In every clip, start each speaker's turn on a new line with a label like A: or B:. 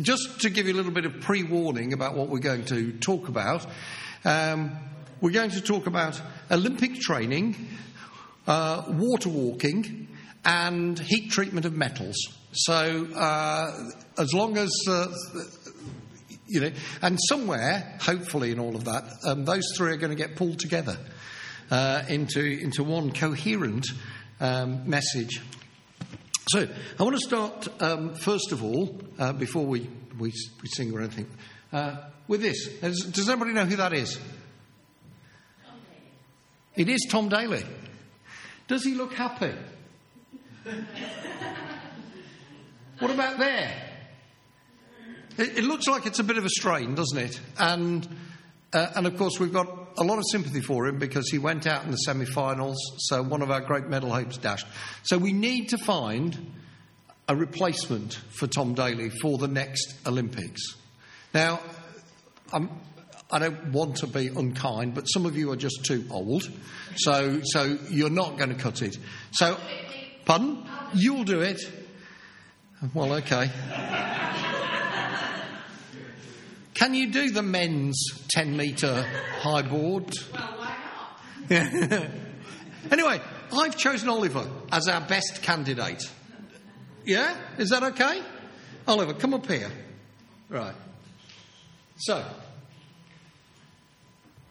A: just to give you a little bit of pre warning about what we're going to talk about, um, we're going to talk about Olympic training, uh, water walking, and heat treatment of metals. So, uh, as long as uh, you know, and somewhere, hopefully, in all of that, um, those three are going to get pulled together uh, into into one coherent um, message. So, I want to start um, first of all, uh, before we, we, we, sing or anything, uh, with this. Does, does anybody know who that is? It is Tom Daley. Does he look happy? what about there? It, it, looks like it's a bit of a strain, doesn't it? And, uh, and of course, we've got a lot of sympathy for him because he went out in the semi finals, so one of our great medal hopes dashed. So we need to find a replacement for Tom Daley for the next Olympics. Now, I'm, I do not want to be unkind, but some of you are just too old, so, so you're not going to cut it. So, pardon? You'll do it. Well, okay. Can you do the men's 10 metre high board?
B: Well, why not?
A: anyway, I've chosen Oliver as our best candidate. Yeah? Is that okay? Oliver, come up here. Right. So,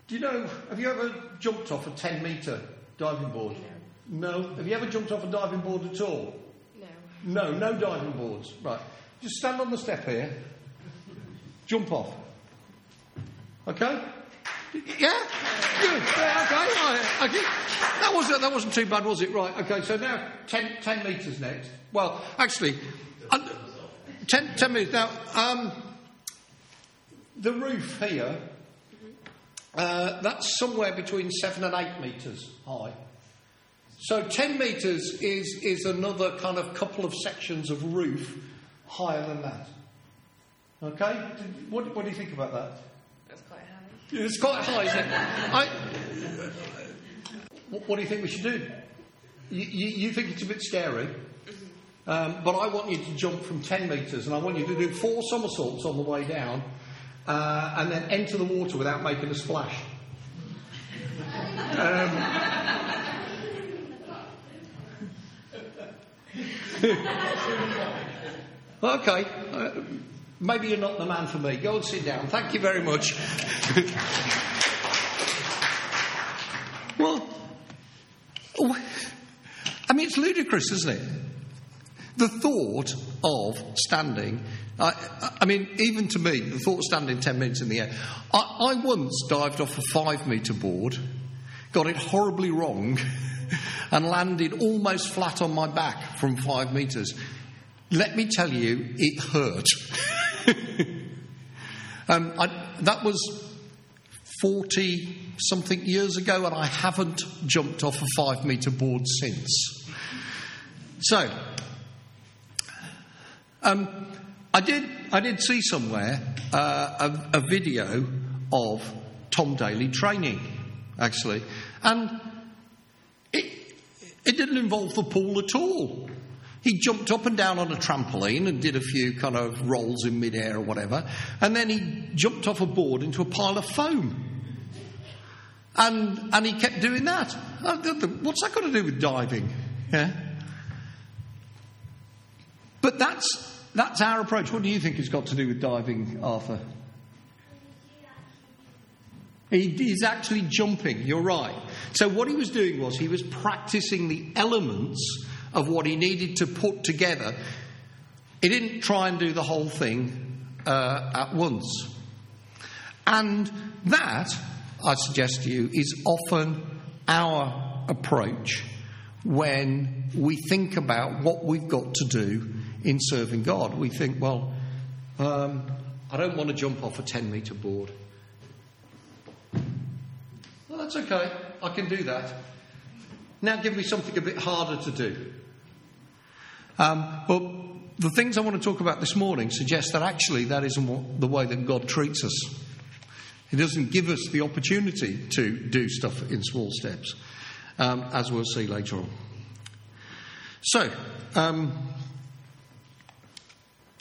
A: do you know, have you ever jumped off a 10 metre diving board? No. no. Have you ever jumped off a diving board at all?
B: No.
A: No, no diving boards. Right. Just stand on the step here. Jump off. Okay? Yeah? Good. Yeah, okay. Okay. That, wasn't, that wasn't too bad, was it? Right. Okay, so now 10, 10 metres next. Well, actually, uh, 10, 10 metres. Now, um, the roof here, uh, that's somewhere between 7 and 8 metres high. So 10 metres is, is another kind of couple of sections of roof higher than that. Okay? What, what do you think about that?
B: That's quite high.
A: It's quite high, isn't it? I, what, what, do you think we should do? You, you, you think it's a bit scary, um, but I want you to jump from 10 metres and I want you to do four somersaults on the way down uh, and then enter the water without making a splash. Um, okay. Uh, Maybe you're not the man for me. Go and sit down. Thank you very much. well, I mean, it's ludicrous, isn't it? The thought of standing, I, I mean, even to me, the thought of standing 10 minutes in the air. I, I once dived off a five metre board, got it horribly wrong, and landed almost flat on my back from five metres. Let me tell you, it hurt. um, I, that was 40 something years ago, and I haven't jumped off a five metre board since. So, um, I, did, I did see somewhere uh, a, a video of Tom Daley training, actually, and it, it didn't involve the pool at all. He jumped up and down on a trampoline and did a few kind of rolls in midair or whatever, and then he jumped off a board into a pile of foam. And, and he kept doing that. Uh, what's that got to do with diving? Yeah? But that's, that's our approach. What do you think it's got to do with diving, Arthur? He, he's actually jumping, you're right. So, what he was doing was he was practicing the elements of what he needed to put together. He didn't try and do the whole thing uh, at once. And that, I suggest to you, is often our approach when we think about what we've got to do in serving God. We think, well, um, I don't want to jump off a 10 metre board. Well, that's okay. I can do that. Now give me something a bit harder to do. Um, but the things I want to talk about this morning suggest that actually that isn't what, the way that God treats us. He doesn't give us the opportunity to do stuff in small steps, um, as we'll see later on. So, um,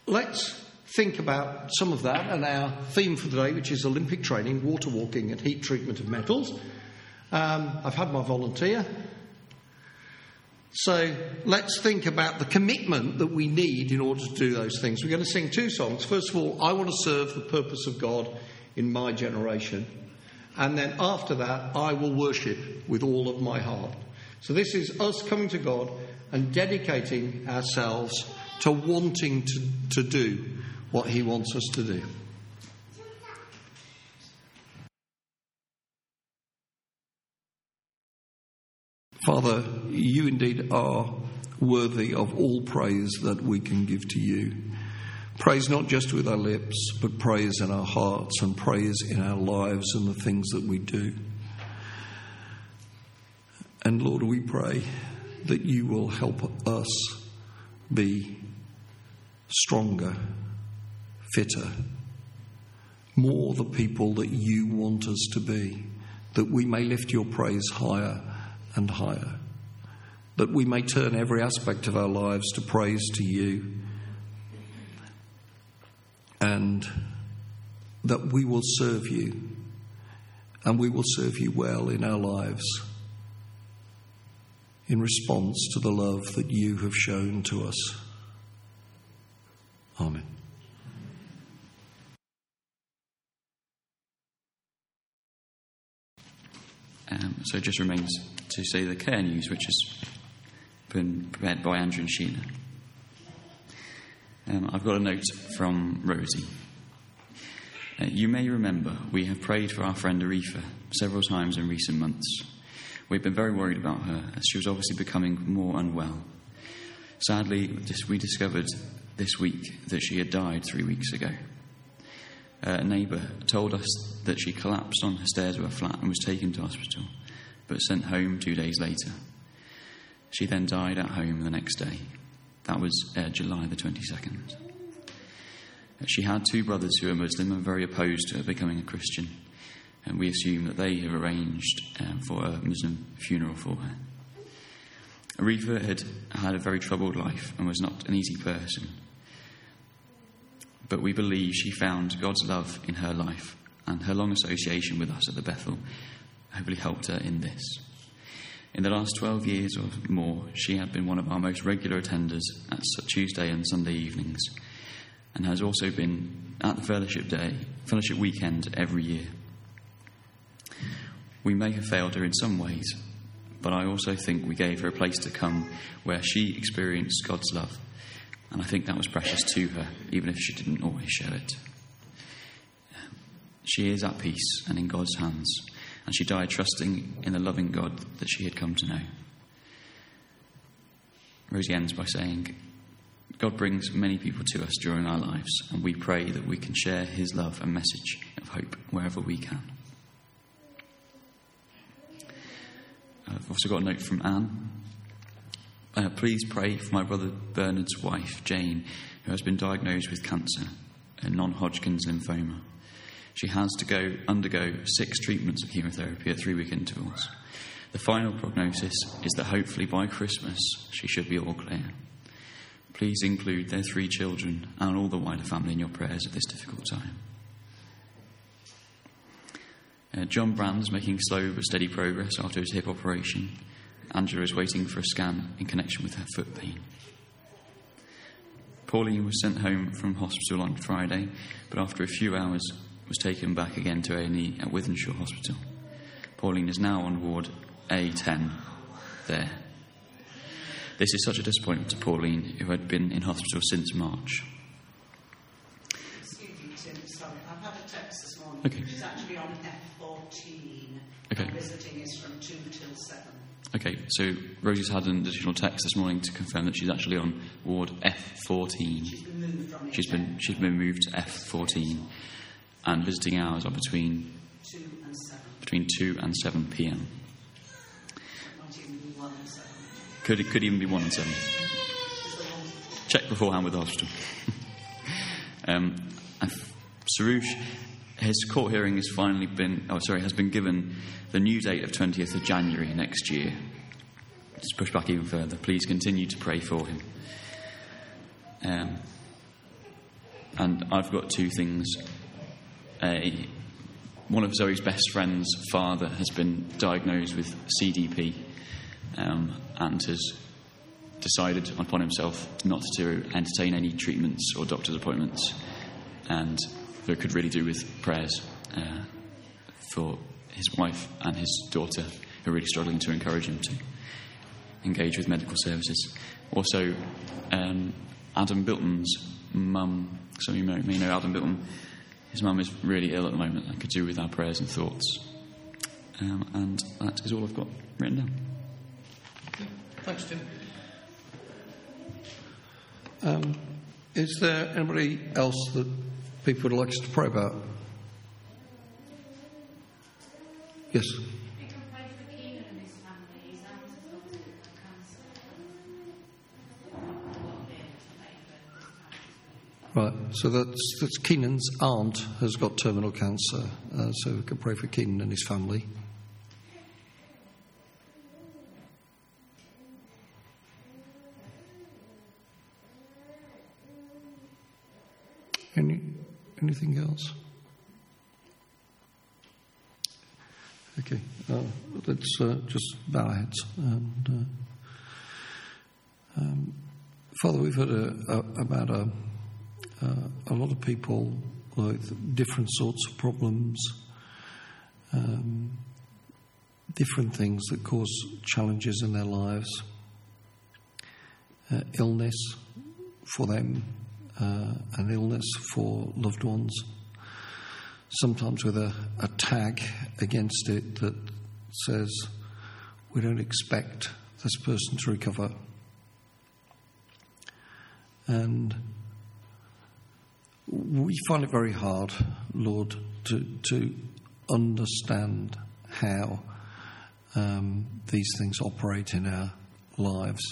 A: let's think about some of that and our theme for today, which is Olympic training, water walking, and heat treatment of metals. Um, I've had my volunteer. So let's think about the commitment that we need in order to do those things. We're going to sing two songs. First of all, I want to serve the purpose of God in my generation. And then after that, I will worship with all of my heart. So this is us coming to God and dedicating ourselves to wanting to, to do what He wants us to do. Father, you indeed are worthy of all praise that we can give to you. Praise not just with our lips, but praise in our hearts and praise in our lives and the things that we do. And Lord, we pray that you will help us be stronger, fitter, more the people that you want us to be, that we may lift your praise higher and higher, that we may turn every aspect of our lives to praise to you, and that we will serve you, and we will serve you well in our lives in response to the love that you have shown to us. Amen.
C: Um, so it just remains to say the care news, which has been prepared by Andrew and Sheila. Um, I've got a note from Rosie. Uh, you may remember we have prayed for our friend Arifa several times in recent months. We've been very worried about her as she was obviously becoming more unwell. Sadly, we discovered this week that she had died three weeks ago. Uh, a neighbour told us that she collapsed on the stairs of her flat and was taken to hospital, but sent home two days later. She then died at home the next day. That was uh, July the 22nd. Uh, she had two brothers who were Muslim and very opposed to her becoming a Christian, and we assume that they have arranged um, for a Muslim funeral for her. Arifa had had a very troubled life and was not an easy person but we believe she found God's love in her life, and her long association with us at the Bethel hopefully helped her in this. In the last 12 years or more, she had been one of our most regular attenders at Tuesday and Sunday evenings, and has also been at the fellowship day, fellowship weekend every year. We may have failed her in some ways, but I also think we gave her a place to come where she experienced God's love and I think that was precious to her, even if she didn't always show it. She is at peace and in God's hands, and she died trusting in the loving God that she had come to know. Rosie ends by saying, God brings many people to us during our lives, and we pray that we can share his love and message of hope wherever we can. I've also got a note from Anne uh, please pray for my brother Bernard's wife, Jane, who has been diagnosed with cancer and non Hodgkin's lymphoma. She has to go undergo six treatments of chemotherapy at three week intervals. The final prognosis is that hopefully by Christmas she should be all clear. Please include their three children and all the wider family in your prayers at this difficult time. Uh, John Brand's making slow but steady progress after his hip operation. Angela is waiting for a scan in connection with her foot pain. Pauline was sent home from hospital on Friday, but after a few hours was taken back again to A&E at Wythenshawe Hospital. Pauline is now on ward A10 there. This is such a disappointment to Pauline, who had been in hospital since March.
D: Excuse me, Tim, sorry. I've had a text this morning.
C: Okay.
D: She's actually on F14.
C: Okay.
D: Visiting is from 2 till 7.
C: Okay, so Rosie's had an additional text this morning to confirm that she's actually on ward F14.
D: She's been moved from
C: She's been she's been moved to F14, and visiting hours are between
D: 2 and 7.
C: between two and seven p.m.
D: Might even be 1 and 7.
C: Could it could even be one and seven. Check beforehand with the hospital. um, his court hearing has finally been oh sorry has been given the new date of 20th of January next year. Just push back even further. Please continue to pray for him. Um, and I've got two things. A, one of Zoe's best friend's father has been diagnosed with CDP um, and has decided upon himself not to entertain any treatments or doctor's appointments, and that could really do with prayers uh, for his wife and his daughter, who are really struggling to encourage him to engage with medical services. Also, um, Adam Bilton's mum, some of you may know Adam Bilton, his mum is really ill at the moment and could do with our prayers and thoughts. Um, and that is all I've got written down.
A: Thanks, Tim. Um, is there anybody else that people would like us to pray about? Yes.
B: We can pray for Keenan and his family. His aunt has got cancer.
A: Right, so that's, that's Keenan's aunt has got terminal cancer, uh, so we can pray for Keenan and his family. Any, anything else? Okay, uh, let's uh, just bow our heads. And, uh, um, Father, we've heard a, a, about a, a lot of people with different sorts of problems, um, different things that cause challenges in their lives, uh, illness for them, uh, an illness for loved ones, sometimes with a, a tag against it that says, We don't expect this person to recover. And we find it very hard, Lord, to, to understand how um, these things operate in our lives.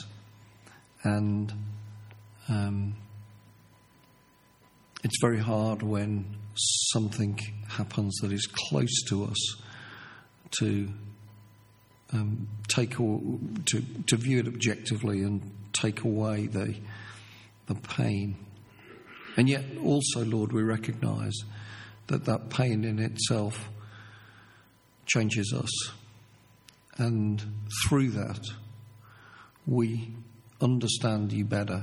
A: And um, it's very hard when something happens that is close to us to um, take to to view it objectively and take away the the pain. And yet, also, Lord, we recognise that that pain in itself changes us, and through that, we understand you better.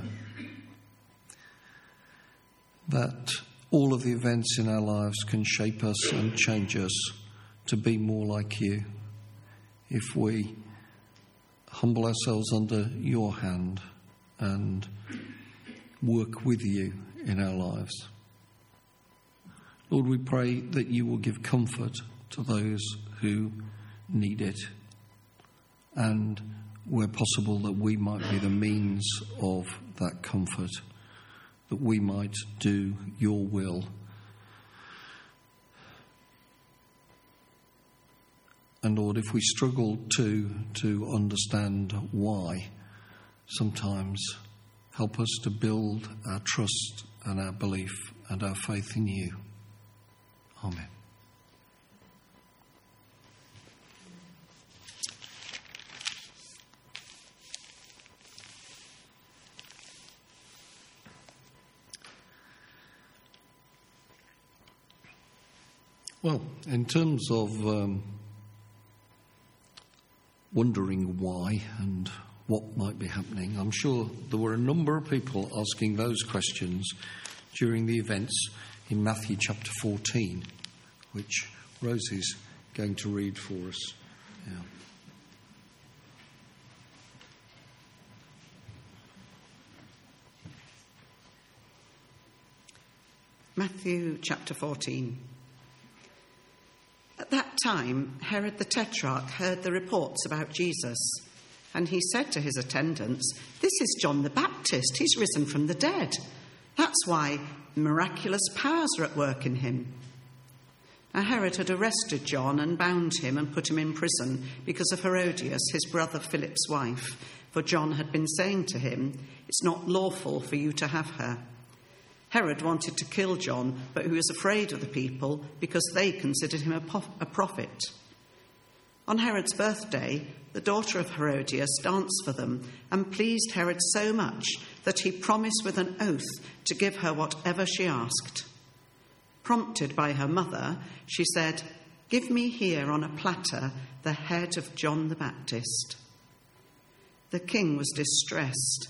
A: That all of the events in our lives can shape us and change us to be more like you. If we humble ourselves under your hand and work with you in our lives. Lord, we pray that you will give comfort to those who need it, and where possible, that we might be the means of that comfort that we might do your will. And Lord, if we struggle to, to understand why, sometimes help us to build our trust and our belief and our faith in you. Amen. Well, in terms of um, wondering why and what might be happening, I'm sure there were a number of people asking those questions during the events in Matthew chapter 14, which Rosie's going to read for us. Yeah.
D: Matthew chapter 14. At that time, Herod the Tetrarch heard the reports about Jesus, and he said to his attendants, This is John the Baptist. He's risen from the dead. That's why miraculous powers are at work in him. Now, Herod had arrested John and bound him and put him in prison because of Herodias, his brother Philip's wife, for John had been saying to him, It's not lawful for you to have her. Herod wanted to kill John, but he was afraid of the people because they considered him a, prophet. On Herod's birthday, the daughter of Herodias danced for them and pleased Herod so much that he promised with an oath to give her whatever she asked. Prompted by her mother, she said, Give me here on a platter the head of John the Baptist. The king was distressed,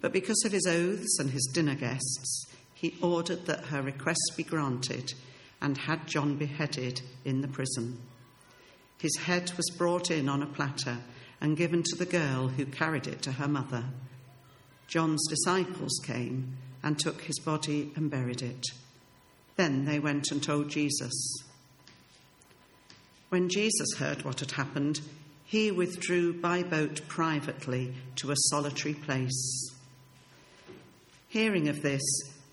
D: but because of his oaths and his dinner guests, he ordered that her request be granted and had John beheaded in the prison. His head was brought in on a platter and given to the girl who carried it to her mother. John's disciples came and took his body and buried it. Then they went and told Jesus. When Jesus heard what had happened, he withdrew by boat privately to a solitary place. Hearing of this,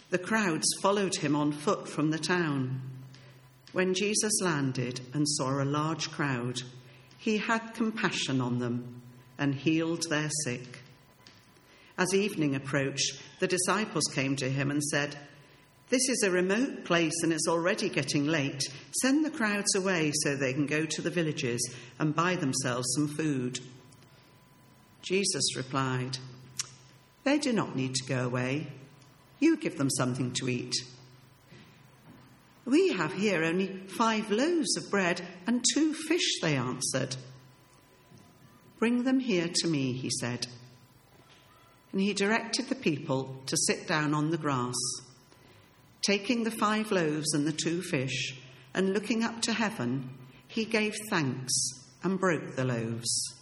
D: the crowds followed him on foot from the town. When Jesus landed and saw a large crowd, he had compassion on them and healed their sick. As evening approached, the disciples came to him and said, This is a remote place and it's already getting late. Send the crowds away so they can go to the villages and buy themselves some food. Jesus replied, They do not need to go away. You give them something to eat. We have here only five loaves of bread and two fish, they answered. Bring them here to me, he said. And he directed the people to sit down on the grass. Taking the five loaves and the two fish, and looking up to heaven, he gave thanks and broke the loaves.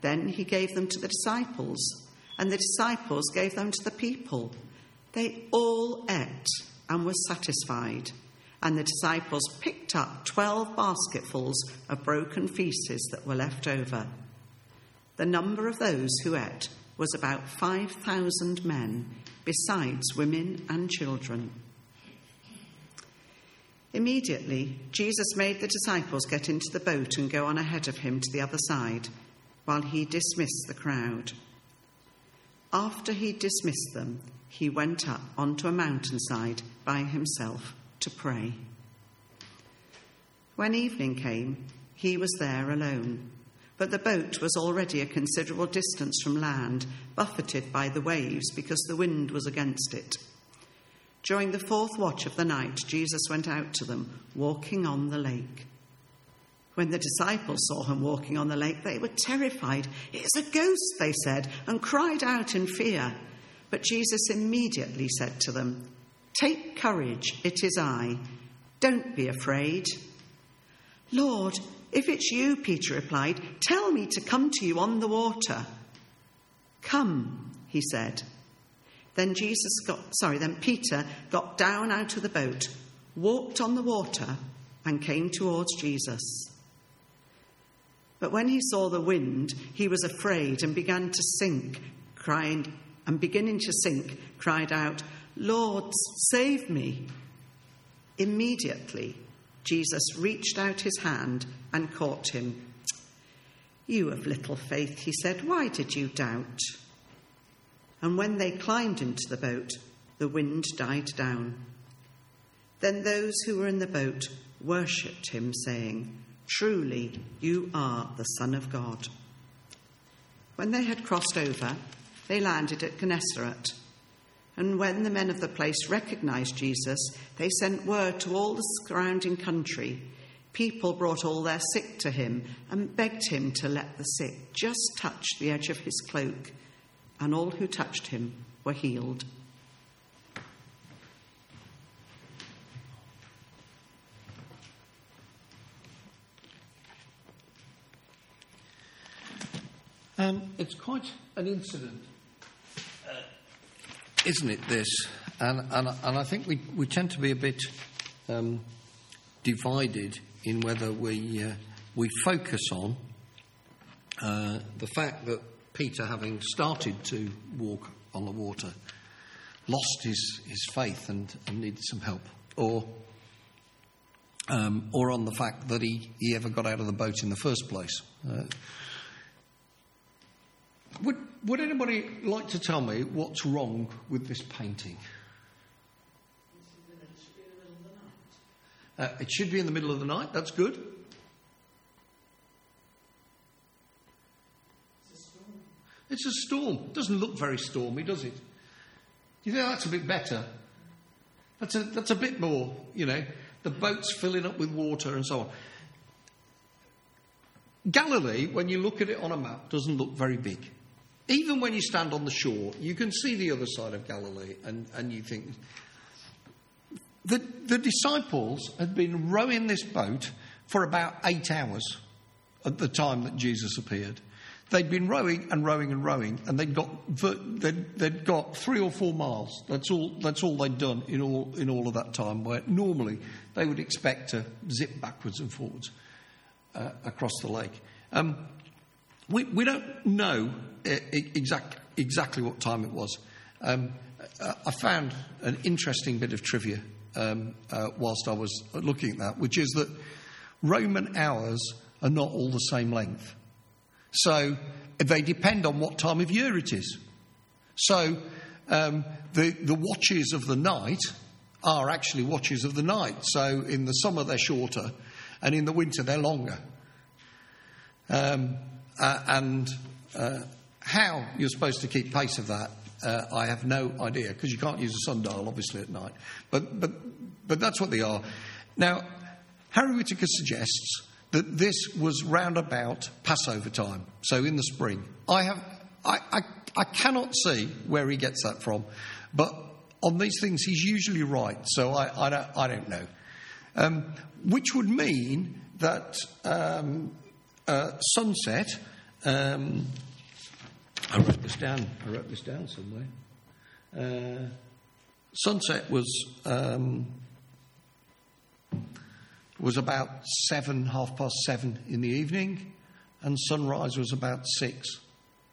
D: Then he gave them to the disciples, and the disciples gave them to the people. They all ate and were satisfied and the disciples picked up twelve basketfuls of broken pieces that were left over. The number of those who ate was about 5,000 men, besides women and children. Immediately, Jesus made the disciples get into the boat and go on ahead of him to the other side, while he dismissed the crowd. After he dismissed them, he went up onto a mountainside by himself to pray. When evening came, he was there alone, but the boat was already a considerable distance from land, buffeted by the waves because the wind was against it. During the fourth watch of the night, Jesus went out to them, walking on the lake. When the disciples saw him walking on the lake, they were terrified. It's a ghost, they said, and cried out in fear. But Jesus immediately said to them, Take courage, it is I. Don't be afraid. Lord, if it's you, Peter replied, tell me to come to you on the water. Come, he said. Then Jesus got, sorry, then Peter got down out of the boat, walked on the water, and came towards Jesus. But when he saw the wind, he was afraid and began to sink, crying, and beginning to sink, cried out, Lord, save me. Immediately, Jesus reached out his hand and caught him. You of little faith, he said, why did you doubt? And when they climbed into the boat, the wind died down. Then those who were in the boat worshipped him, saying, Truly, you are the Son of God. When they had crossed over, they landed at Gennesaret. And when the men of the place recognized Jesus, they sent word to all the surrounding country. People brought all their sick to him and begged him to let the sick just touch the edge of his cloak, and all who touched him were healed.
A: Um, it's quite an incident isn't it, this? And, and, and I think we, we tend to be a bit um, divided in whether we, uh, we focus on uh, the fact that Peter, having started to walk on the water, lost his, his faith and, and needed some help, or, um, or on the fact that he, he ever got out of the boat in the first place. Uh, would, would anybody like to tell me what's wrong with this painting? Uh, it should be in the middle of the night, that's good. It's a storm. It's a storm. It doesn't look very stormy, does it? You think that's a bit better. That's a, that's a bit more, you know. The boat's filling up with water and so on. Galilee, when you look at it on a map, doesn't look very big. Even when you stand on the shore, you can see the other side of Galilee and, and you think. The, the disciples had been rowing this boat for about eight hours at the time that Jesus appeared. They'd been rowing and rowing and rowing, and they'd got they'd, they'd got three or four miles. That's all. That's all they'd done in all in all of that time. Where normally they would expect to zip backwards and forwards uh, across the lake. Um, we, we don't know exact, exactly what time it was. Um, I found an interesting bit of trivia um, uh, whilst I was looking at that, which is that Roman hours are not all the same length. So they depend on what time of year it is. So um, the, the watches of the night are actually watches of the night. So in the summer they're shorter, and in the winter they're longer. Um, uh, and uh, how you're supposed to keep pace of that, uh, I have no idea because you can't use a sundial, obviously, at night. But, but, but that's what they are. Now, Harry Whittaker suggests that this was round about Passover time, so in the spring. I, have, I, I, I cannot see where he gets that from, but on these things he's usually right, so I, I, don't, I don't know. Um, which would mean that um, uh, sunset. Um, I wrote this down. I wrote this down somewhere. Uh, sunset was um, was about seven, half past seven in the evening, and sunrise was about six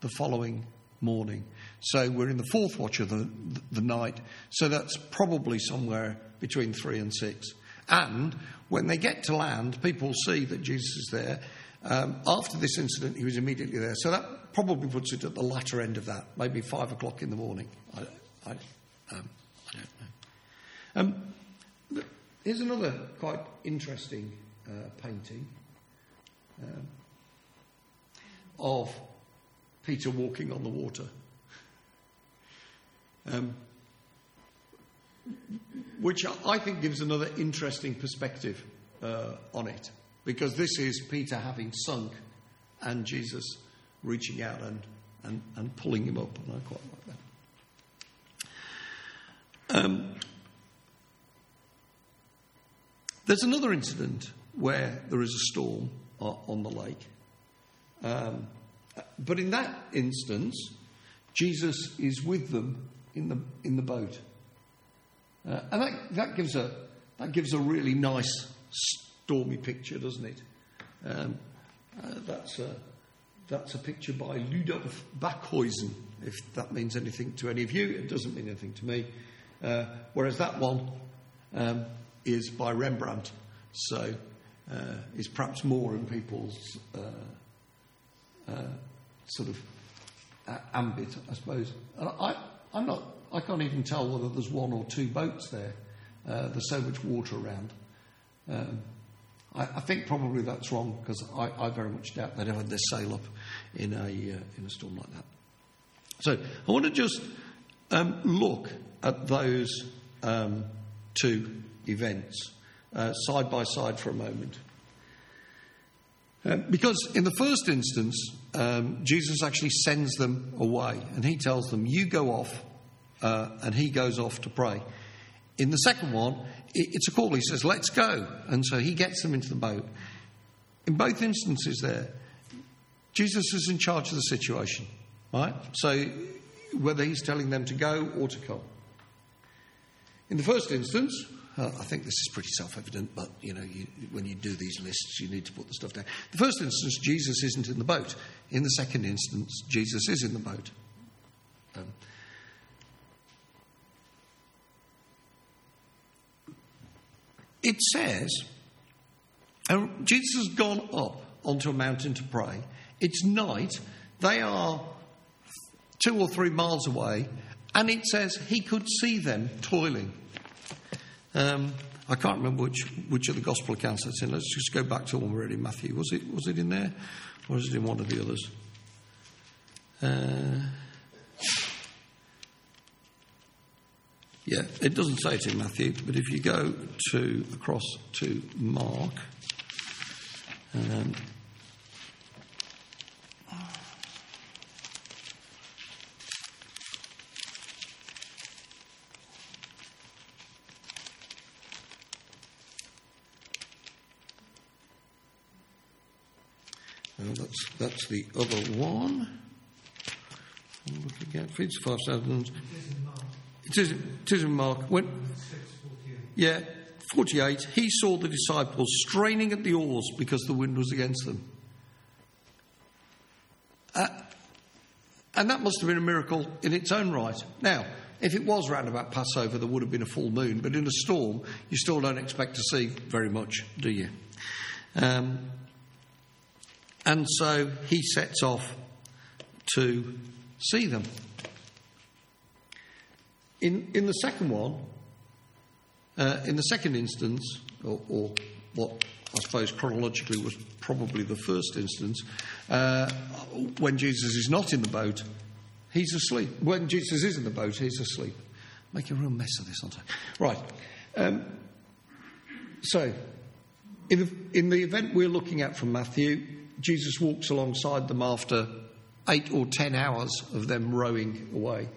A: the following morning. So we're in the fourth watch of the, the night, so that's probably somewhere between three and six. And when they get to land, people see that Jesus is there. Um, after this incident, he was immediately there. So that probably puts it at the latter end of that, maybe five o'clock in the morning. I, I, um, I don't know. Um, here's another quite interesting uh, painting um, of Peter walking on the water. Um, which I think gives another interesting perspective uh, on it because this is Peter having sunk and Jesus reaching out and, and, and pulling him up, and I quite like that. Um, there's another incident where there is a storm on the lake. Um, but in that instance, Jesus is with them in the, in the boat. Uh, and that, that, gives a, that gives a really nice stormy picture, doesn't it? Um, uh, that's, a, that's a picture by Ludolf Backhuizen, if that means anything to any of you. It doesn't mean anything to me. Uh, whereas that one um, is by Rembrandt, so uh, is perhaps more in people's uh, uh, sort of ambit, I suppose. And I, I'm not, I can't even tell whether there's one or two boats there. there's so much water around. Um, I, I think probably that's wrong because I, I, very much doubt they'd ever they sail up in a, uh, in a storm like that. So I want to just um, look at those um, two events uh, side by side for a moment. Uh, because in the first instance, um, Jesus actually sends them away and he tells them, You go off, uh, and he goes off to pray. In the second one, it's a call. He says, let's go. And so he gets them into the boat. In both instances, there, Jesus is in charge of the situation, right? So whether he's telling them to go or to come. In the first instance, uh, I think this is pretty self-evident, but you know, you, when you do these lists, you need to put the stuff down. The first instance, Jesus isn't in the boat. In the second instance, Jesus is in the boat. Um, it says uh, Jesus has gone up onto a mountain to pray. It's night. They are two or three miles away, and it says he could see them toiling. Um, I can't remember which, which of the gospel accounts it's in. Let's just go back to one we read in Matthew. Was it, was it in there, or was it in one of the others? Uh, yeah, it doesn't say it in Matthew, but if you go to across to Mark, um, that's, that's the other one. I'm looking at feeds five thousand. It is, it is in Mark. When, yeah, 48. He saw the disciples straining at the oars because the wind was against them. Uh, and that must have been a miracle in its own right. Now, if it was round about Passover, there would have been a full moon, but in a storm, you still don't expect to see very much, do you? Um, and so he sets off to see them. In, in the second one, uh, in the second instance, or, or, what I suppose chronologically was probably the first instance, uh, when Jesus is not in the boat, he's asleep. When Jesus is in the boat, he's asleep. Make a real mess of this, aren't I? Right. Um, so, in the, in the event we're looking at from Matthew, Jesus walks alongside them after eight or ten hours of them rowing away.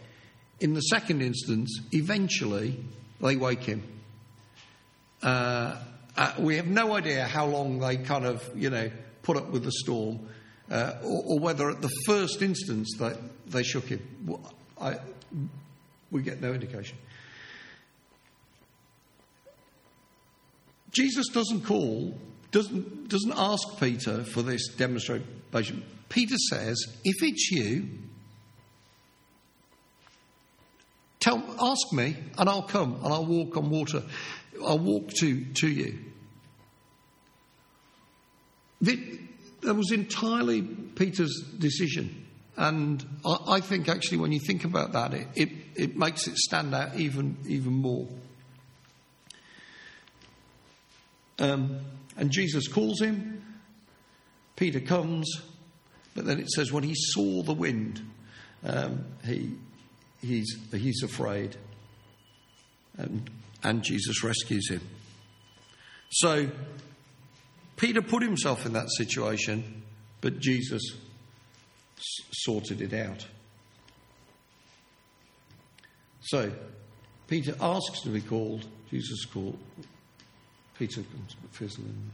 A: In the second instance, eventually they wake him. Uh, uh, we have no idea how long they kind of, you know, put up with the storm, uh, or, or, whether at the first instance they, they shook him. I, we get no indication. Jesus doesn't call doesn't, doesn't ask Peter for this demonstration. Peter says, If it's you, tell, ask me and I'll come and I'll walk on water. I'll walk to, to you. that was entirely Peter's decision. And I, I, think actually, when you think about that, it, it, it makes it stand out even, even more. Um, and Jesus calls him. Peter comes, but then it says when he saw the wind, um, he, he's, he's afraid. And, and Jesus rescues him. So Peter put himself in that situation, but Jesus s- sorted it out. So Peter asks to be called, Jesus called, Peter comes fizzling.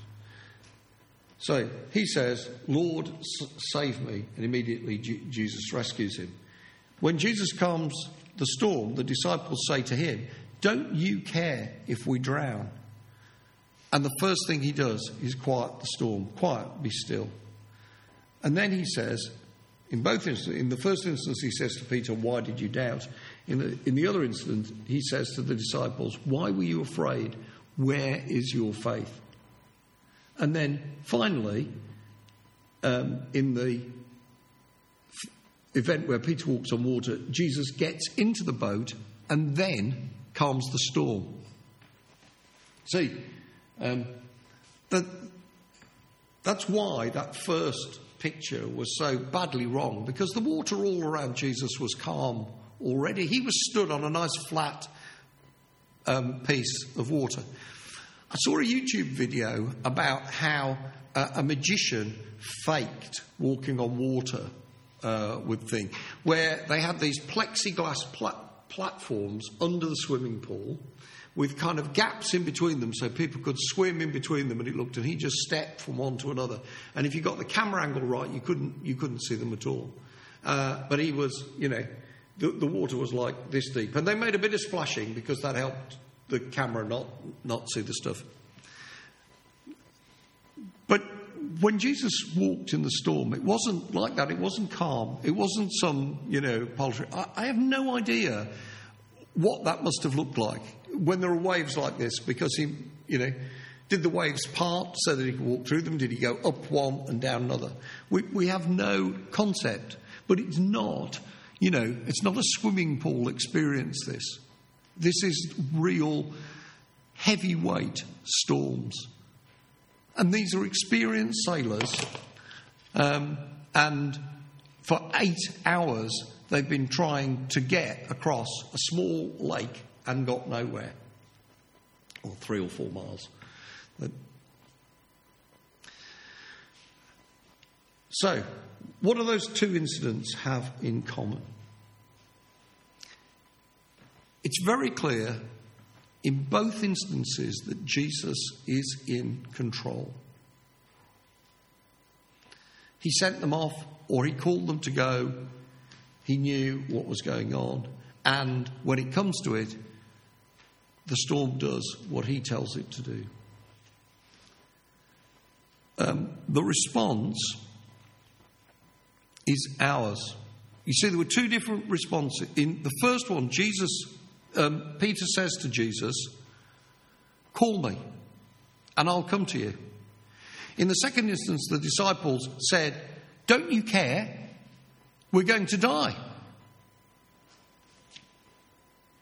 A: So he says, Lord, save me. And immediately Jesus rescues him. When Jesus calms the storm, the disciples say to him, Don't you care if we drown? And the first thing he does is quiet the storm. Quiet, be still. And then he says, in both instances, in the first instance, he says to Peter, Why did you doubt? In the, in the other instance, he says to the disciples, Why were you afraid? Where is your faith? And then finally, um, in the event where Peter walks on water, Jesus gets into the boat and then calms the storm. See, um, that, that's why that first picture was so badly wrong, because the water all around Jesus was calm already. He was stood on a nice flat um, piece of water. I saw a YouTube video about how uh, a magician faked walking on water uh, with thing, where they had these plexiglass pla- platforms under the swimming pool with kind of gaps in between them so people could swim in between them and it looked and he just stepped from one to another. And if you got the camera angle right you couldn't you couldn't see them at all. Uh, but he was you know the, the water was like this deep. And they made a bit of splashing because that helped the camera not, not see the stuff. But when Jesus walked in the storm, it wasn't like that. It wasn't calm. It wasn't some, you know, poultry. I, I have no idea what that must have looked like when there are waves like this because he, you know, did the waves part so that he could walk through them? Did he go up one and down another? We, we have no concept. But it's not, you know, it's not a swimming pool experience, this. This is real heavyweight storms. And these are experienced sailors, um, and For eight hours, they've been trying to get across a small lake and got nowhere. Or three or four miles. So, what do those two incidents have in common? It's very clear in both instances that Jesus is in control. He sent them off, or he called them to go. He knew what was going on. And when it comes to it, the storm does what he tells it to do. Um, the response is ours. You see, there were two different responses. In the first one, Jesus, um, Peter says to Jesus, Call me, and I'll come to you. In the second instance, the disciples said, Don't you care? We're going to die.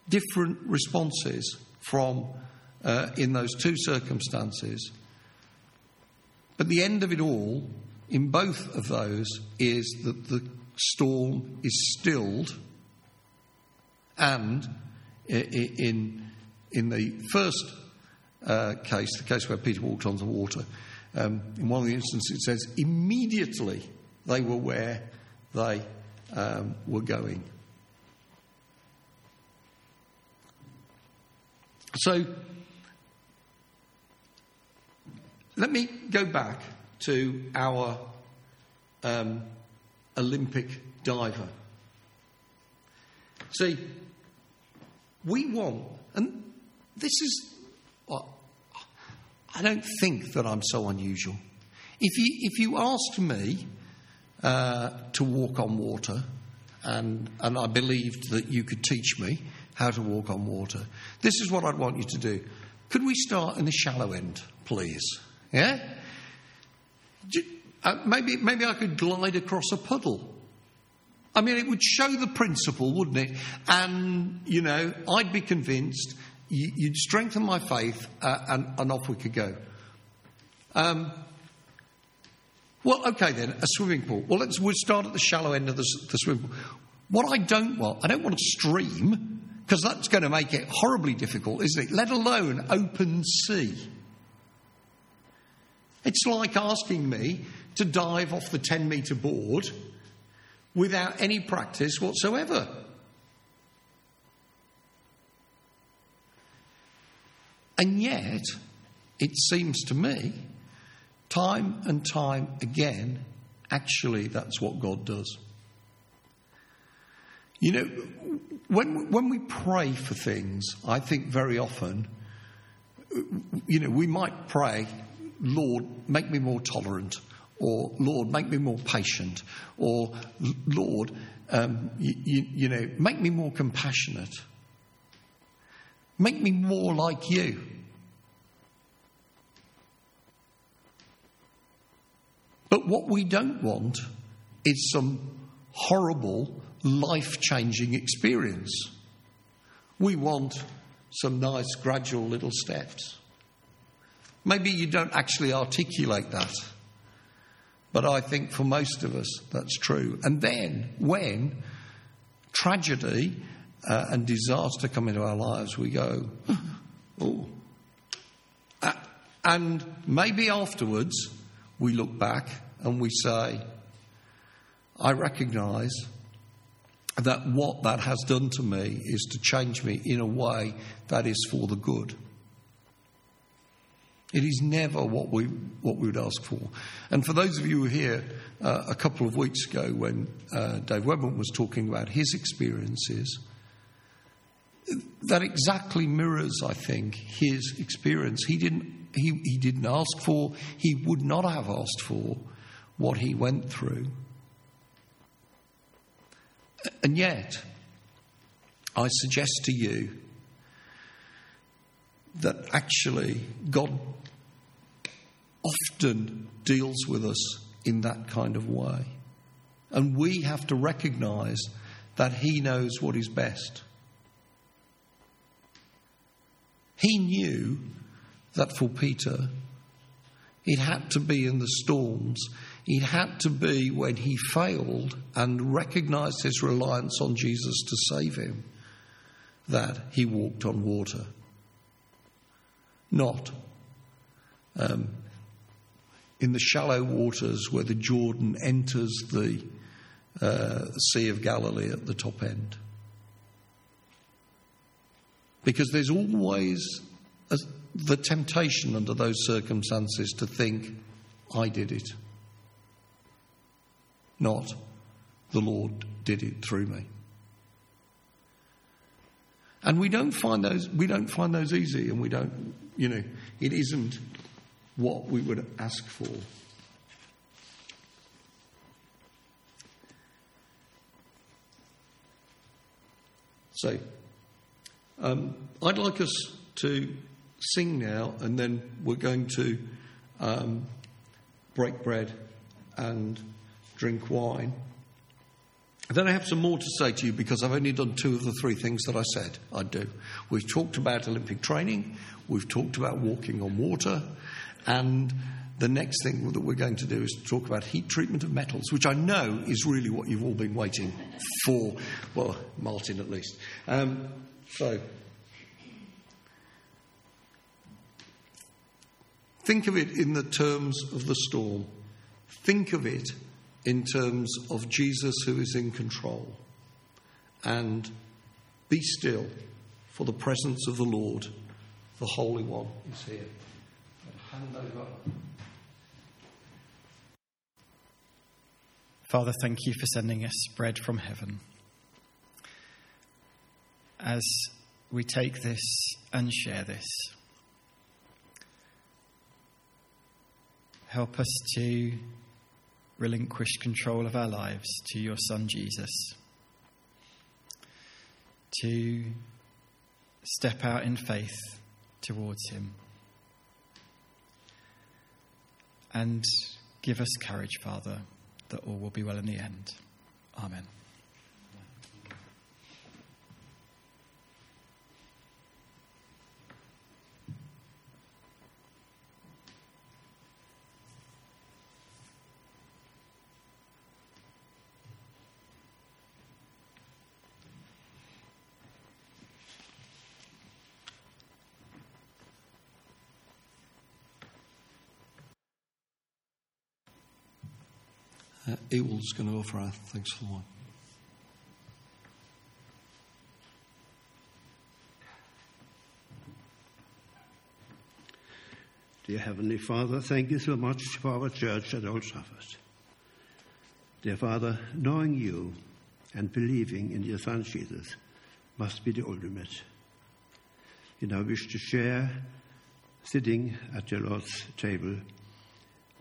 A: Different responses from uh, in those two circumstances. But the end of it all, in both of those, is that the storm is stilled, and in, in the first uh, case, the case where Peter walked on the water, um, in one of the instances it says, immediately they were where they um, were going. So, let me go back to our um, Olympic diver. See, we want, and this is, well, I don't think that I'm so unusual. If you, if you asked me uh, to walk on water, and, and I believed that you could teach me how to walk on water, this is what I'd want you to do. Could we start in the shallow end, please? Yeah? Uh, maybe, maybe I could glide across a puddle. I mean, it would show the principle, wouldn't it? And, you know, I'd be convinced, you, you'd strengthen my faith, uh, and, and off we could go. Um, well, okay then, a swimming pool. Well, let's we'll start at the shallow end of the, the swimming pool. What I don't want, I don't want a stream, because that's going to make it horribly difficult, isn't it? Let alone open sea. It's like asking me to dive off the 10 metre board without any practice whatsoever. And yet, it seems to me, time and time again, actually, that's what God does. You know, when, when we pray for things, I think very often, you know, we might pray, Lord, make me more tolerant, or Lord, make me more patient, or Lord, um, you, know, make me more compassionate, make me more like you. But what we don't want is some horrible, life changing experience. We want some nice, gradual little steps. Maybe you don't actually articulate that, but I think for most of us that's true. And then when tragedy uh, and disaster come into our lives, we go, oh. Uh, and maybe afterwards we look back and we say, I recognise that what that has done to me is to change me in a way that is for the good. It is never what we, what we would ask for. And for those of you who were here uh, a couple of weeks ago when uh, Dave Webber was talking about his experiences, that exactly mirrors, I think, his experience. He didn't, he, he didn't ask for, he would not have asked for what he went through. And yet, I suggest to you that actually God often deals with us in that kind of way. And we have to recognize that He knows what is best. He knew that for Peter, it had to be in the storms, It had to be when he failed and recognized his reliance on Jesus to save him that he walked on water. Not um, in the shallow waters where the Jordan enters the uh, Sea of Galilee at the top end. Because there's always a, the temptation under those circumstances to think, I did it. Not, the Lord did it through me. And we don't find those we don't find those easy and we don't you know, it isn't what we would ask for. So, um, I'd like us to sing now, and then we're going to um, break bread and drink wine. then I have some more to say to you because I've only done two of the three things that I said I'd do. We've talked about Olympic training, we've talked about walking on water, and the next thing that we're going to do is talk about heat treatment of metals, which I know is really what you've all been waiting for. Well, Martin at least. Um, so, think of it in the terms of the storm. Think of it in terms of Jesus who is in control. And be still, for the presence of the Lord, the Holy One, is here.
E: Father, thank you for sending us bread from heaven. As we take this and share this, help us to relinquish control of our lives to your Son Jesus, to step out in faith towards Him, and give us courage, Father that all will be well in the end. Amen.
A: Uh, Ewell's going to offer our thanks for the wine.
F: Dear Heavenly Father, thank you so much for our church at Old Trafford. Dear Father, knowing you and believing in your Son Jesus must be the ultimate. You now wish to share, sitting at your Lord's table,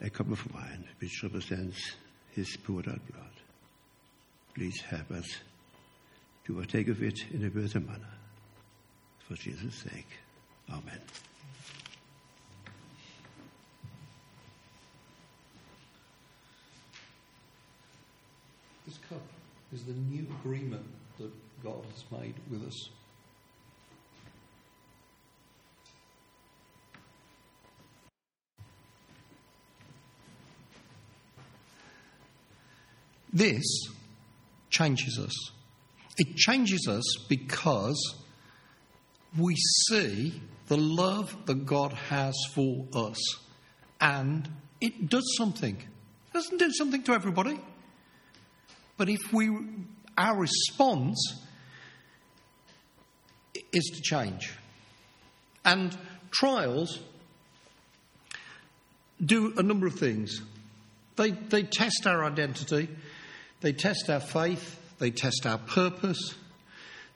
F: a cup of wine which represents his poured out blood. Please help us to partake of it in a better manner. For Jesus' sake. Amen.
A: This cup is the new agreement that God has made with us. This changes us. It changes us because we see the love that God has for us and it does something. It doesn't do something to everybody. But if we, our response is to change. And trials do a number of things. They, they test our identity, they test our faith, they test our purpose,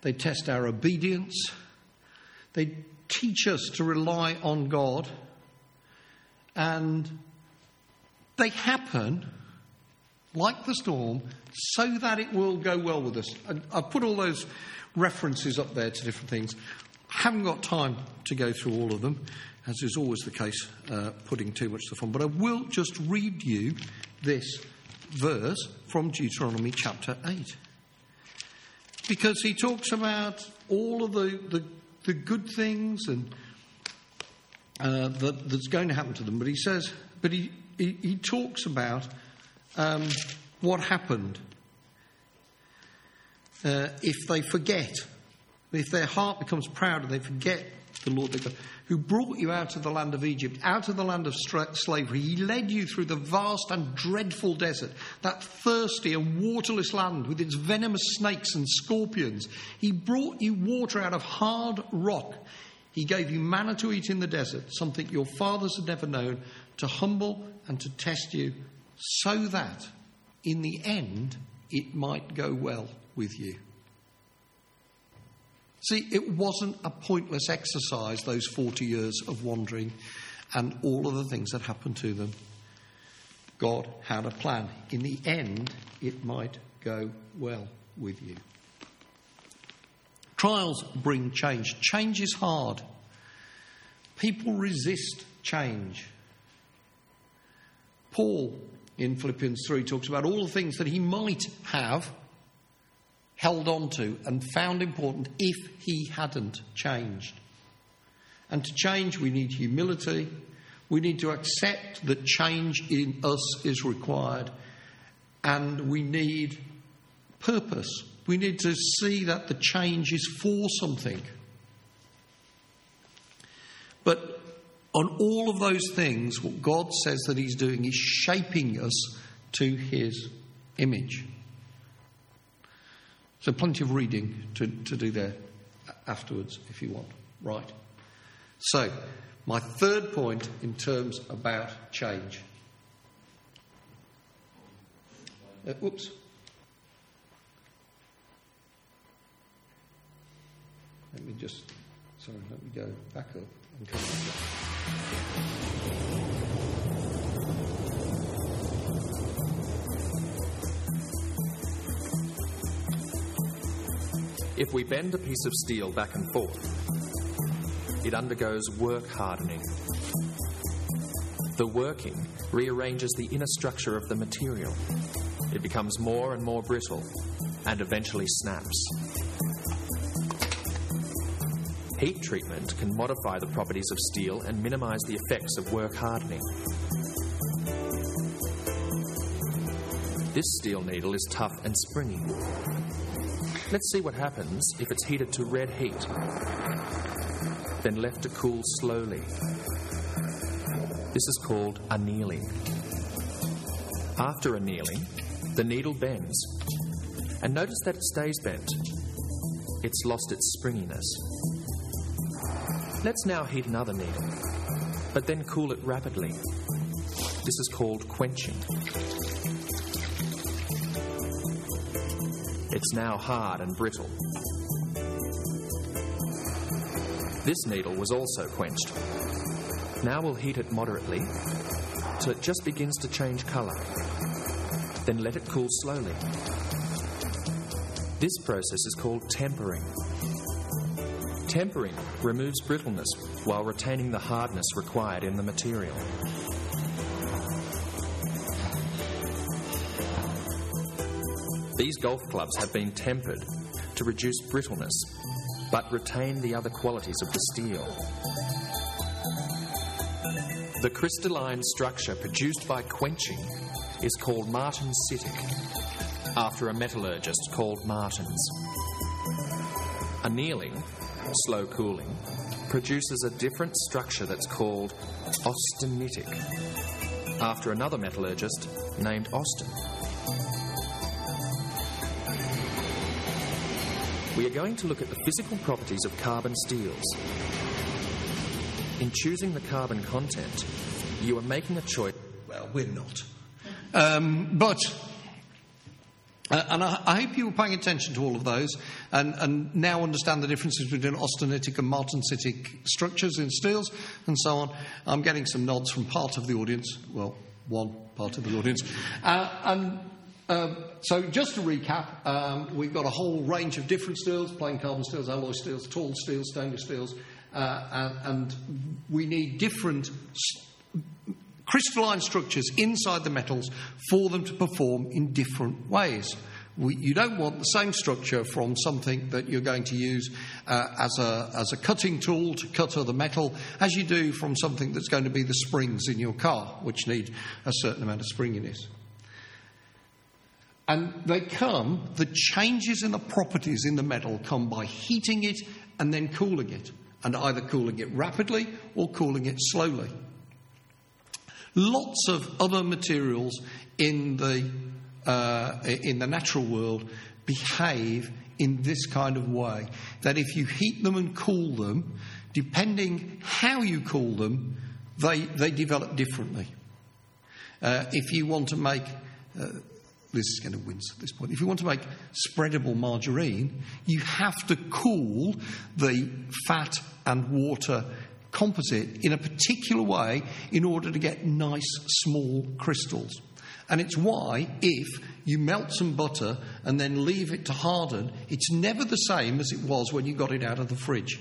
A: they test our obedience, they teach us to rely on God, and they happen like the storm so that it will go well with us. And I've put all those references up there to different things. I haven't got time to go through all of them, as is always the case, uh, putting too much stuff on, but I will just read you this verse from Deuteronomy chapter 8. Because he talks about all of the, the, the good things and uh, that, that's going to happen to them. But he says, but he, he, he talks about um, what happened uh, if they forget, if their heart becomes proud and they forget the Lord their God, who brought you out of the land of Egypt, out of the land of slavery. He led you through the vast and dreadful desert, that thirsty and waterless land with its venomous snakes and scorpions. He brought you water out of hard rock. He gave you manna to eat in the desert, something your fathers had never known, to humble and to test you, so that in the end it might go well with you. See, it wasn't a pointless exercise, those 40 years of wandering and all of the things that happened to them. God had a plan. In the end, it might go well with you. Trials bring change. Change is hard. People resist change. Paul in Philippians 3 talks about all the things that he might have held on to and found important if he hadn't changed. And to change, we need humility. We need to accept that change in us is required. And we need purpose. We need to see that the change is for something. But on all of those things, what God says that He's doing is shaping us to His image. So, plenty of reading to, to do there afterwards if you want. Right. So, my third point in terms about change. Uh, whoops. Let me just, sorry, let me go back up and come back
G: If we bend a piece of steel back and forth, it undergoes work hardening. The working rearranges the inner structure of the material. It becomes more and more brittle and eventually snaps. Heat treatment can modify the properties of steel and minimize the effects of work hardening. This steel needle is tough and springy. Let's see what happens if it's heated to red heat, then left to cool slowly. This is called annealing. After annealing, the needle bends. And notice that it stays bent. It's lost its springiness. Let's now heat another needle, but then cool it rapidly. This is called quenching. It's now hard and brittle. This needle was also quenched. Now we'll heat it moderately till it just begins to change colour. Then let it cool slowly. This process is called tempering. Tempering removes brittleness while retaining the hardness required in the material. These golf clubs have been tempered to reduce brittleness but retain the other qualities of the steel. The crystalline structure produced by quenching is called martensitic, after a metallurgist called Martens. Annealing, slow cooling, produces a different structure that's called austenitic, after another metallurgist named Austen. We are going to look at the physical properties of carbon steels. In choosing the carbon content, you are making a choice.
A: Well, we're not. Um, but, uh, and I, I, hope you were paying attention to all of those and, and now understand the differences between austenitic and martensitic structures in steels and so on. I'm getting some nods from part of the audience, well, one part of the audience. Uh, and um, so, just to recap, um, we've got a whole range of different steels plain carbon steels, alloy steels, tool steels, stainless steels, uh, and, we need different st- crystalline structures inside the metals for them to perform in different ways. We, you don't want the same structure from something that you're going to use uh, as, a, as a cutting tool to cut other metal as you do from something that's going to be the springs in your car, which need a certain amount of springiness. And they come, the changes in the properties in the metal come by heating it and then cooling it, and either cooling it rapidly or cooling it slowly. Lots of other materials in the, uh, in the natural world behave in this kind of way that if you heat them and cool them, depending how you cool them, they, they develop differently. Uh, if you want to make, uh, this is going to wince at this point, if you want to make spreadable margarine, you have to cool the fat and water composite in a particular way in order to get nice small crystals. And it's why, if you melt some butter and then leave it to harden, it's never the same as it was when you got it out of the fridge.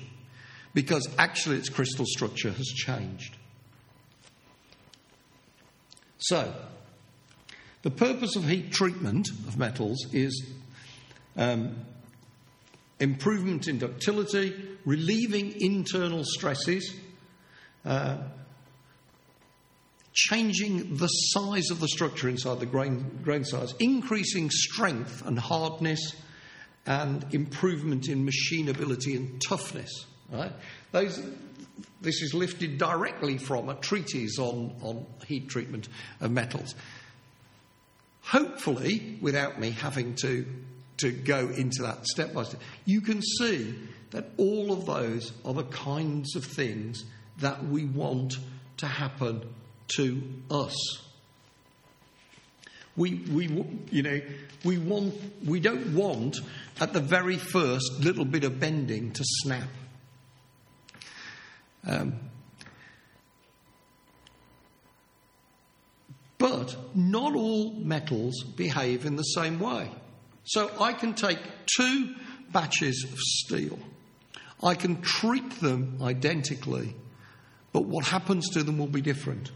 A: Because actually, its crystal structure has changed. So, the purpose of heat treatment of metals is um, improvement in ductility, relieving internal stresses, uh, changing the size of the structure inside the grain, grain size, increasing strength and hardness, and improvement in machinability and toughness. Right? Those, this is lifted directly from a treatise on, on heat treatment of metals. Hopefully, without me having to, to go into that step by step, you can see that all of those are the kinds of things that we want to happen to us. We, we, you know, we, want, we don't want at the very first little bit of bending to snap. Um, but not all metals behave in the same way. So I can take two batches of steel, I can treat them identically, but what happens to them will be different.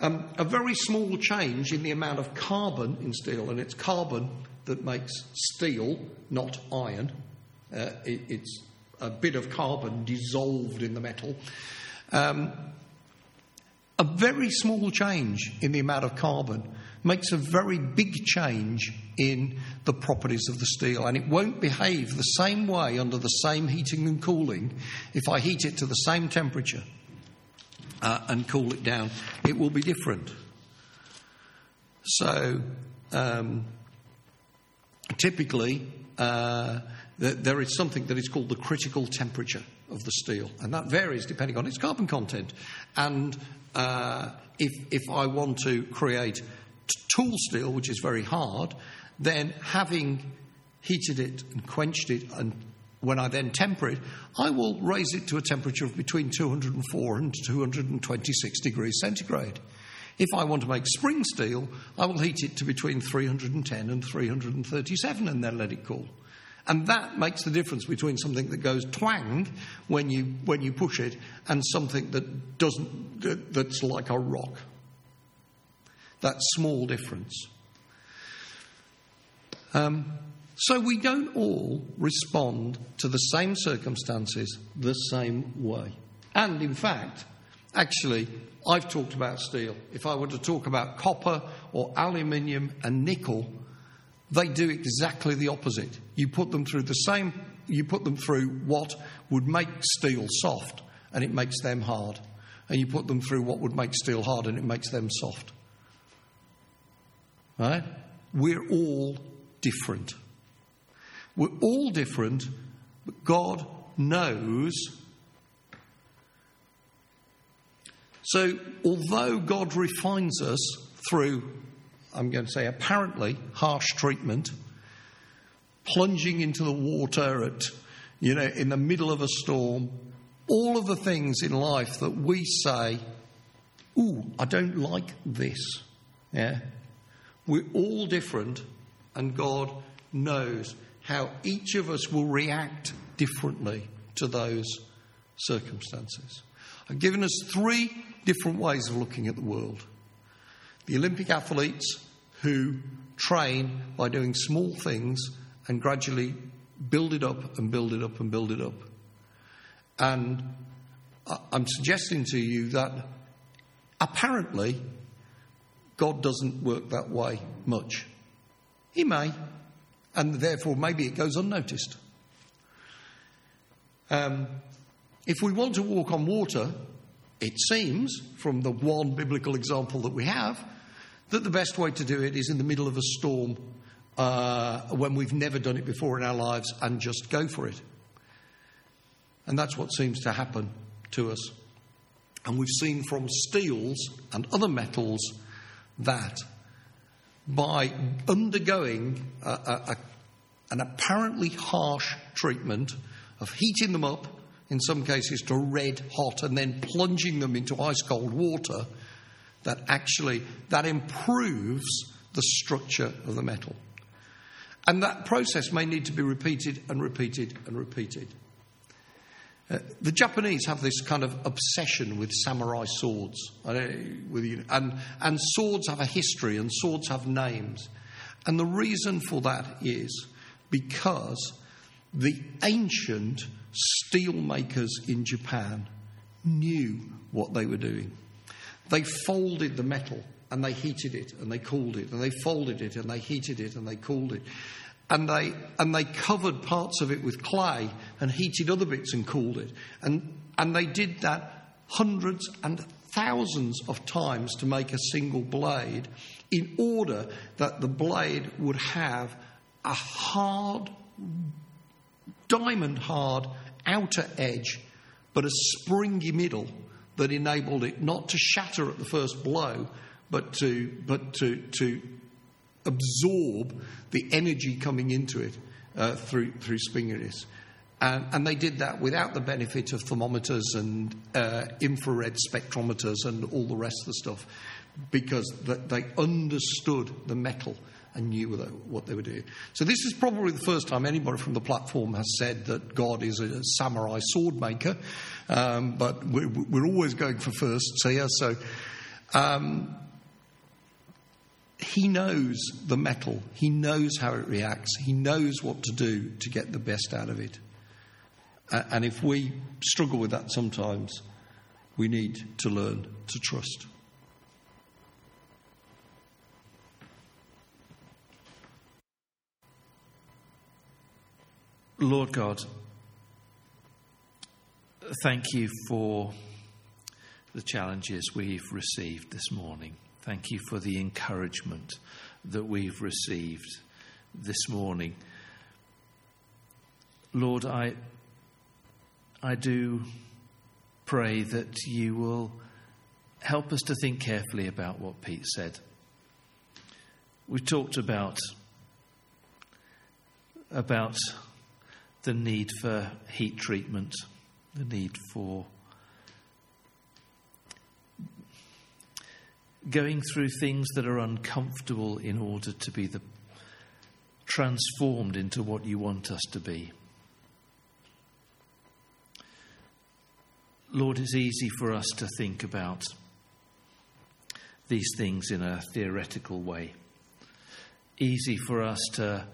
A: Um, a very small change in the amount of carbon in steel, and it's carbon that makes steel, not iron. Uh, it, it's a bit of carbon dissolved in the metal. Um, a very small change in the amount of carbon makes a very big change in the properties of the steel, and it won't behave the same way under the same heating and cooling if I heat it to the same temperature uh, and cool it down, it will be different. So, um, typically, uh, there is something that is called the critical temperature of the steel, and that varies depending on its carbon content. And uh, if, if I want to create tool steel, which is very hard, then having heated it and quenched it and when I then temper it, I will raise it to a temperature of between 204 and 226 degrees centigrade. If I want to make spring steel, I will heat it to between 310 and 337 and then let it cool. And that makes the difference between something that goes twang when you, when you push it and something that doesn't, that, that's like a rock. That small difference. Um, so we don't all respond to the same circumstances the same way. And in fact, actually, I've talked about steel. If I were to talk about copper or aluminium and nickel, they do exactly the opposite. You put them through the same, you put them through what would make steel soft, and it makes them hard. And you put them through what would make steel hard, and it makes them soft. Right? We're all different. We're all different, but God knows. So, although God refines us through, I'm going to say apparently, harsh treatment, plunging into the water at, you know, in the middle of a storm, all of the things in life that we say, ooh, I don't like this. Yeah? We're all different, and God knows how each of us will react differently to those circumstances. I've given us three different ways of looking at the world. The Olympic athletes who train by doing small things and gradually build it up and build it up and build it up. And I'm suggesting to you that apparently God doesn't work that way much. He may, and therefore maybe it goes unnoticed. Um, if we want to walk on water, it seems, from the one biblical example that we have, that the best way to do it is in the middle of a storm uh, when we've never done it before in our lives and just go for it. And that's what seems to happen to us. And we've seen from steels and other metals that by undergoing a, a, a, an apparently harsh treatment of heating them up, in some cases to red hot, and then plunging them into ice cold water, that actually that improves the structure of the metal. And that process may need to be repeated and repeated and repeated. Uh, the Japanese have this kind of obsession with samurai swords. And, and swords have a history and swords have names. And the reason for that is because the ancient steelmakers in Japan knew what they were doing. They folded the metal and they heated it and they cooled it, and they folded it and they heated it and they cooled it. And they, and they covered parts of it with clay and heated other bits and cooled it. And, and they did that hundreds and thousands of times to make a single blade in order that the blade would have a hard, diamond hard outer edge, but a springy middle that enabled it not to shatter at the first blow, but to, but to, to absorb the energy coming into it uh, through, through springiness. And, and, they did that without the benefit of thermometers and uh, infrared spectrometers and all the rest of the stuff, because they understood the metal and knew what they were doing. So, this is probably the first time anybody from the platform has said that God is a samurai sword maker, um, but we're, we're, always going for firsts here. So, um, he knows the metal, he knows how it reacts, he knows what to do to get the best out of it. And if we struggle with that sometimes, we need to learn to trust.
H: Lord God, thank you for the challenges we've received this morning. Thank you for the encouragement that we've received this morning. Lord, I, I do pray that you will help us to think carefully about what Pete said. We've talked about about the need for heat treatment, the need for going through things that are uncomfortable in order to be the, transformed into what you want us to be. Lord, it's easy for us to think about these things in a theoretical way. Easy for us to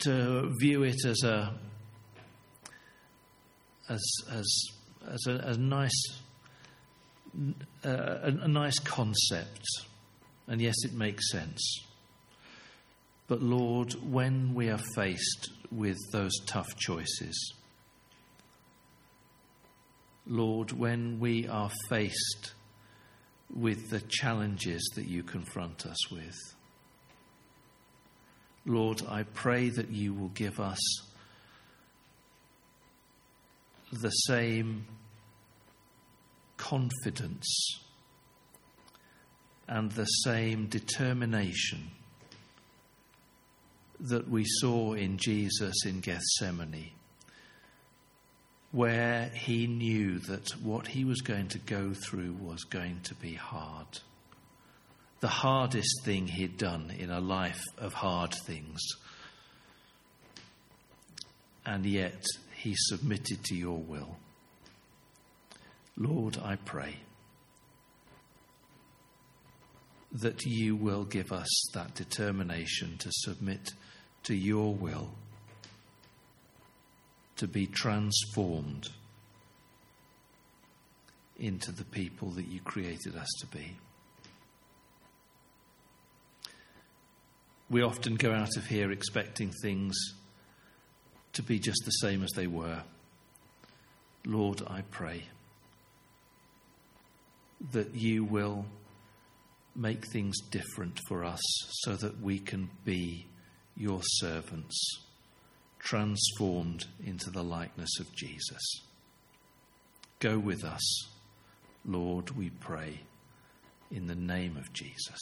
H: to view it as a as as as a, nice uh, a, a nice concept, and yes, it makes sense. But Lord, when we are faced with those tough choices, Lord, when we are faced with the challenges that you confront us with, Lord, I pray that you will give us the same confidence and the same determination that we saw in Jesus in Gethsemane, where he knew that what he was going to go through was going to be hard. The hardest thing he'd done in a life of hard things. And yet he submitted to your will. Lord, I pray that you will give us that determination to submit to your will, to be transformed into the people that you created us to be. We often go out of here expecting things to be just the same as they were. Lord, I pray that you will make things different for us so that we can be your servants, transformed into the likeness of Jesus. Go with us, Lord, we pray, in the name of Jesus.